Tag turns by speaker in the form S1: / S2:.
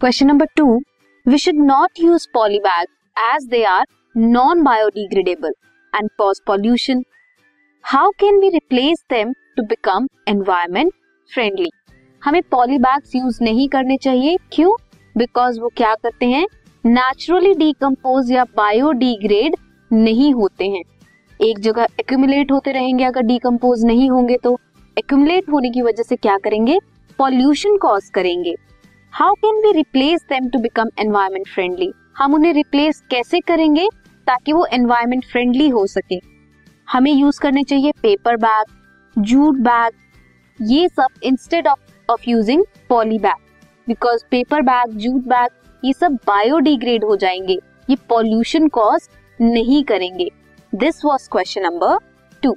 S1: Question number two we should not use poly bag as they are non biodegradable and cause pollution how can we replace them to become environment friendly हमें poly bags use नहीं करने चाहिए। क्यों? Because वो क्या करते हैं? Naturally decompose या बायोडिग्रेड नहीं होते हैं। एक जगह एक्यूमुलेट होते रहेंगे, अगर डीकम्पोज नहीं होंगे तो एक्यूमुलेट होने की वजह से क्या करेंगे? पॉल्यूशन कॉज करेंगे। How can we replace them to become environment friendly हम उन्हें रिप्लेस कैसे करेंगे ताकि वो एनवायरमेंट फ्रेंडली हो सके? हमें यूज़ करने चाहिए पेपर बैग जूट बैग ये सब instead of of using poly bag because paper bag jute bag ये सब बायोडिग्रेड हो जाएँगे। ये पॉल्यूशन कॉज नहीं करेंगे। This was question number two